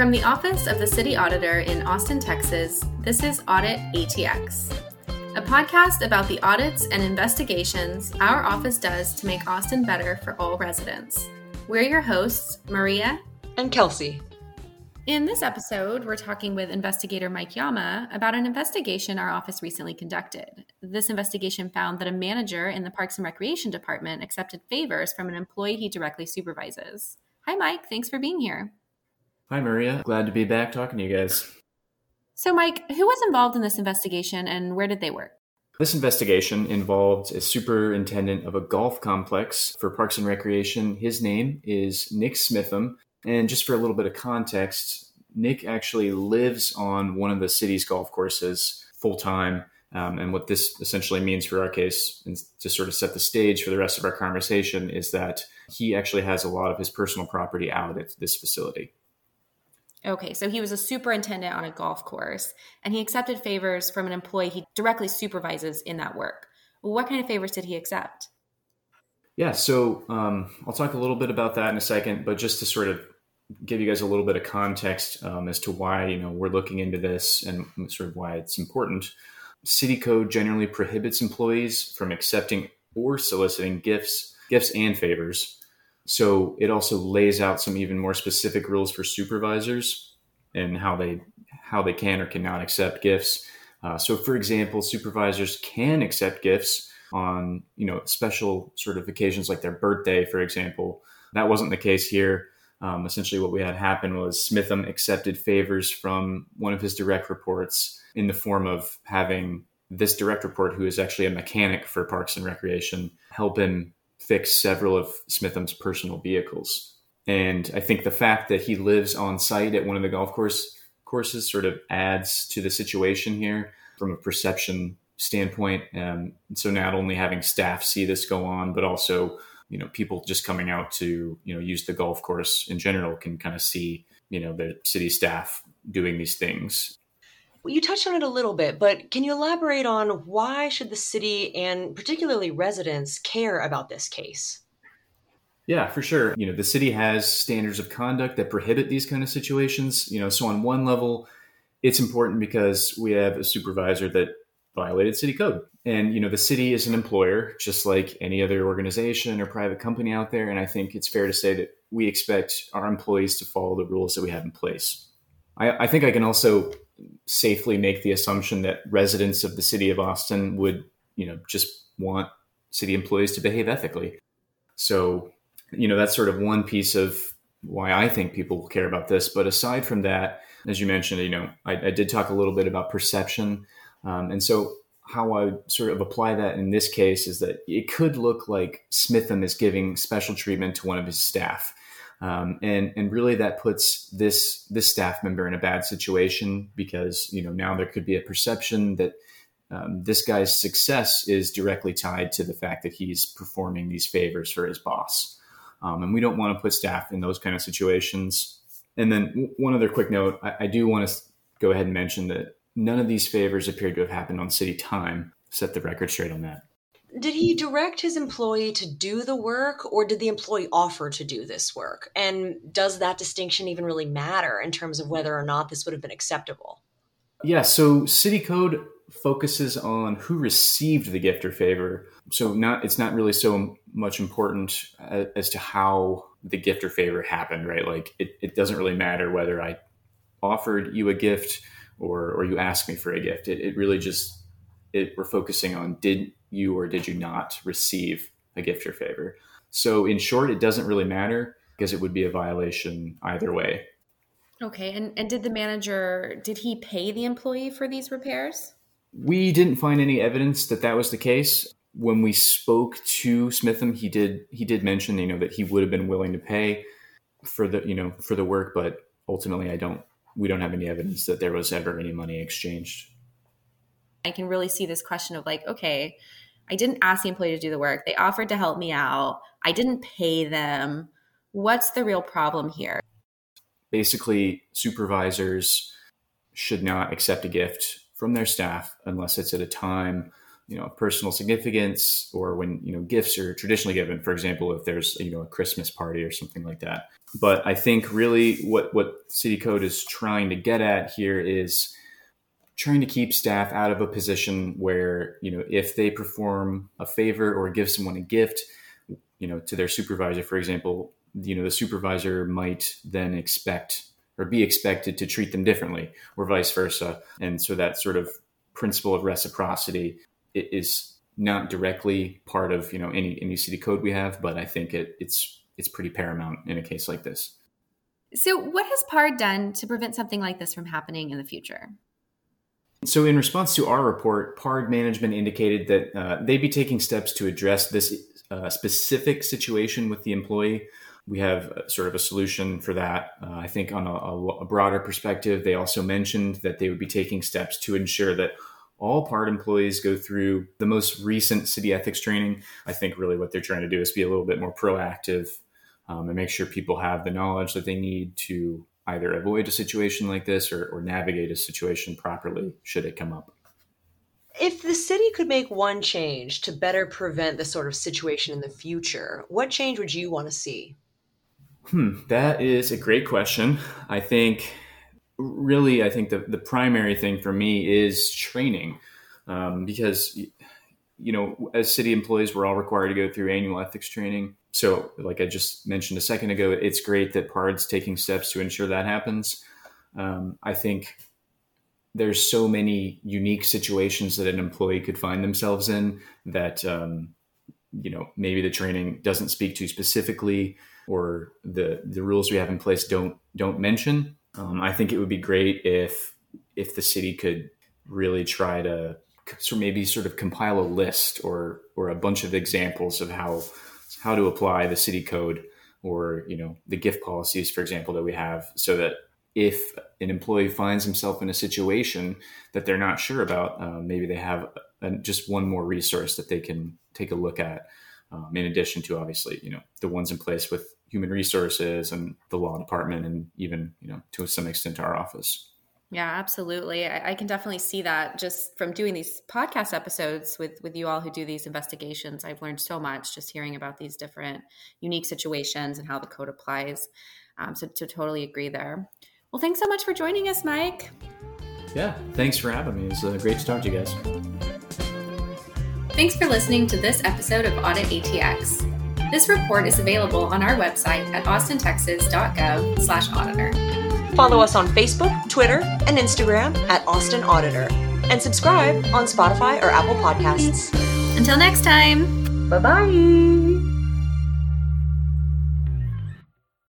From the Office of the City Auditor in Austin, Texas, this is Audit ATX, a podcast about the audits and investigations our office does to make Austin better for all residents. We're your hosts, Maria and Kelsey. In this episode, we're talking with investigator Mike Yama about an investigation our office recently conducted. This investigation found that a manager in the Parks and Recreation Department accepted favors from an employee he directly supervises. Hi, Mike. Thanks for being here. Hi, Maria. Glad to be back talking to you guys. So, Mike, who was involved in this investigation and where did they work? This investigation involved a superintendent of a golf complex for Parks and Recreation. His name is Nick Smitham. And just for a little bit of context, Nick actually lives on one of the city's golf courses full time. Um, and what this essentially means for our case, and to sort of set the stage for the rest of our conversation, is that he actually has a lot of his personal property out at this facility. Okay, so he was a superintendent on a golf course and he accepted favors from an employee he directly supervises in that work. What kind of favors did he accept? Yeah, so um, I'll talk a little bit about that in a second, but just to sort of give you guys a little bit of context um, as to why you know we're looking into this and sort of why it's important. City code generally prohibits employees from accepting or soliciting gifts, gifts and favors so it also lays out some even more specific rules for supervisors and how they how they can or cannot accept gifts. Uh, so, for example, supervisors can accept gifts on you know special sort of occasions like their birthday, for example. That wasn't the case here. Um, essentially, what we had happen was Smitham accepted favors from one of his direct reports in the form of having this direct report, who is actually a mechanic for Parks and Recreation, help him fix several of Smitham's personal vehicles. And I think the fact that he lives on site at one of the golf course courses sort of adds to the situation here from a perception standpoint. Um, so not only having staff see this go on, but also you know people just coming out to you know use the golf course in general can kind of see you know the city staff doing these things you touched on it a little bit, but can you elaborate on why should the city and particularly residents care about this case? Yeah, for sure. You know, the city has standards of conduct that prohibit these kind of situations. You know, so on one level, it's important because we have a supervisor that violated city code. And, you know, the city is an employer, just like any other organization or private company out there. And I think it's fair to say that we expect our employees to follow the rules that we have in place. I, I think I can also safely make the assumption that residents of the city of Austin would, you know, just want city employees to behave ethically. So, you know, that's sort of one piece of why I think people will care about this. But aside from that, as you mentioned, you know, I, I did talk a little bit about perception. Um, and so, how I sort of apply that in this case is that it could look like Smitham is giving special treatment to one of his staff. Um, and and really that puts this this staff member in a bad situation because you know now there could be a perception that um, this guy's success is directly tied to the fact that he's performing these favors for his boss, um, and we don't want to put staff in those kind of situations. And then one other quick note: I, I do want to go ahead and mention that none of these favors appear to have happened on city time. Set the record straight on that. Did he direct his employee to do the work or did the employee offer to do this work? And does that distinction even really matter in terms of whether or not this would have been acceptable? Yeah, so city code focuses on who received the gift or favor. So not it's not really so much important uh, as to how the gift or favor happened, right? Like it, it doesn't really matter whether I offered you a gift or or you asked me for a gift. It, it really just it, we're focusing on did you or did you not receive a gift or favor. So, in short, it doesn't really matter because it would be a violation either way. Okay, and, and did the manager did he pay the employee for these repairs? We didn't find any evidence that that was the case. When we spoke to Smitham, he did he did mention you know that he would have been willing to pay for the you know for the work, but ultimately, I don't we don't have any evidence that there was ever any money exchanged. I can really see this question of like, okay, I didn't ask the employee to do the work. They offered to help me out. I didn't pay them. What's the real problem here? Basically, supervisors should not accept a gift from their staff unless it's at a time you know personal significance or when you know gifts are traditionally given for example if there's you know a christmas party or something like that but i think really what what city code is trying to get at here is trying to keep staff out of a position where you know if they perform a favor or give someone a gift you know to their supervisor for example you know the supervisor might then expect or be expected to treat them differently or vice versa. And so that sort of principle of reciprocity is not directly part of you know any any city code we have but i think it, it's it's pretty paramount in a case like this. So what has pard done to prevent something like this from happening in the future so, in response to our report, PARD management indicated that uh, they'd be taking steps to address this uh, specific situation with the employee. We have uh, sort of a solution for that. Uh, I think, on a, a, broader perspective, they also mentioned that they would be taking steps to ensure that all PARD employees go through the most recent city ethics training. I think really what they're trying to do is be a little bit more proactive um, and make sure people have the knowledge that they need to either avoid a situation like this or, or navigate a situation properly should it come up. If the city could make one change to better prevent this sort of situation in the future, what change would you want to see? Hmm, that is a great question. I think, really, I think the, the primary thing for me is training um, because, you know, as city employees, we're all required to go through annual ethics training so like i just mentioned a second ago it's great that pard's taking steps to ensure that happens. Um, i think there's so many unique situations that an employee could find themselves in that um, you know maybe the training doesn't speak to specifically or the the rules we have in place don't don't mention. Um, i think it would be great if if the city could really try to so maybe sort of compile a list or or a bunch of examples of how how to apply the city code or you know the gift policies for example that we have so that if an employee finds himself in a situation that they're not sure about uh, maybe they have a, just one more resource that they can take a look at um, in addition to obviously you know the ones in place with human resources and the law department and even you know to some extent our office yeah, absolutely. I, I, can definitely see that just from doing these podcast episodes with with you all who do these investigations. I've learned so much just hearing about these different unique situations and how the code applies. Um, so to totally agree there. Well, thanks so much for joining us, Mike. Yeah, thanks for having me. It's uh, great to talk to you guys. Thanks for listening to this episode of Audit ATX. This report is available on our website at austintexas.gov/auditor. Follow us on Facebook, Twitter, and Instagram at Austin Auditor. And subscribe on Spotify or Apple Podcasts. Until next time. Bye bye.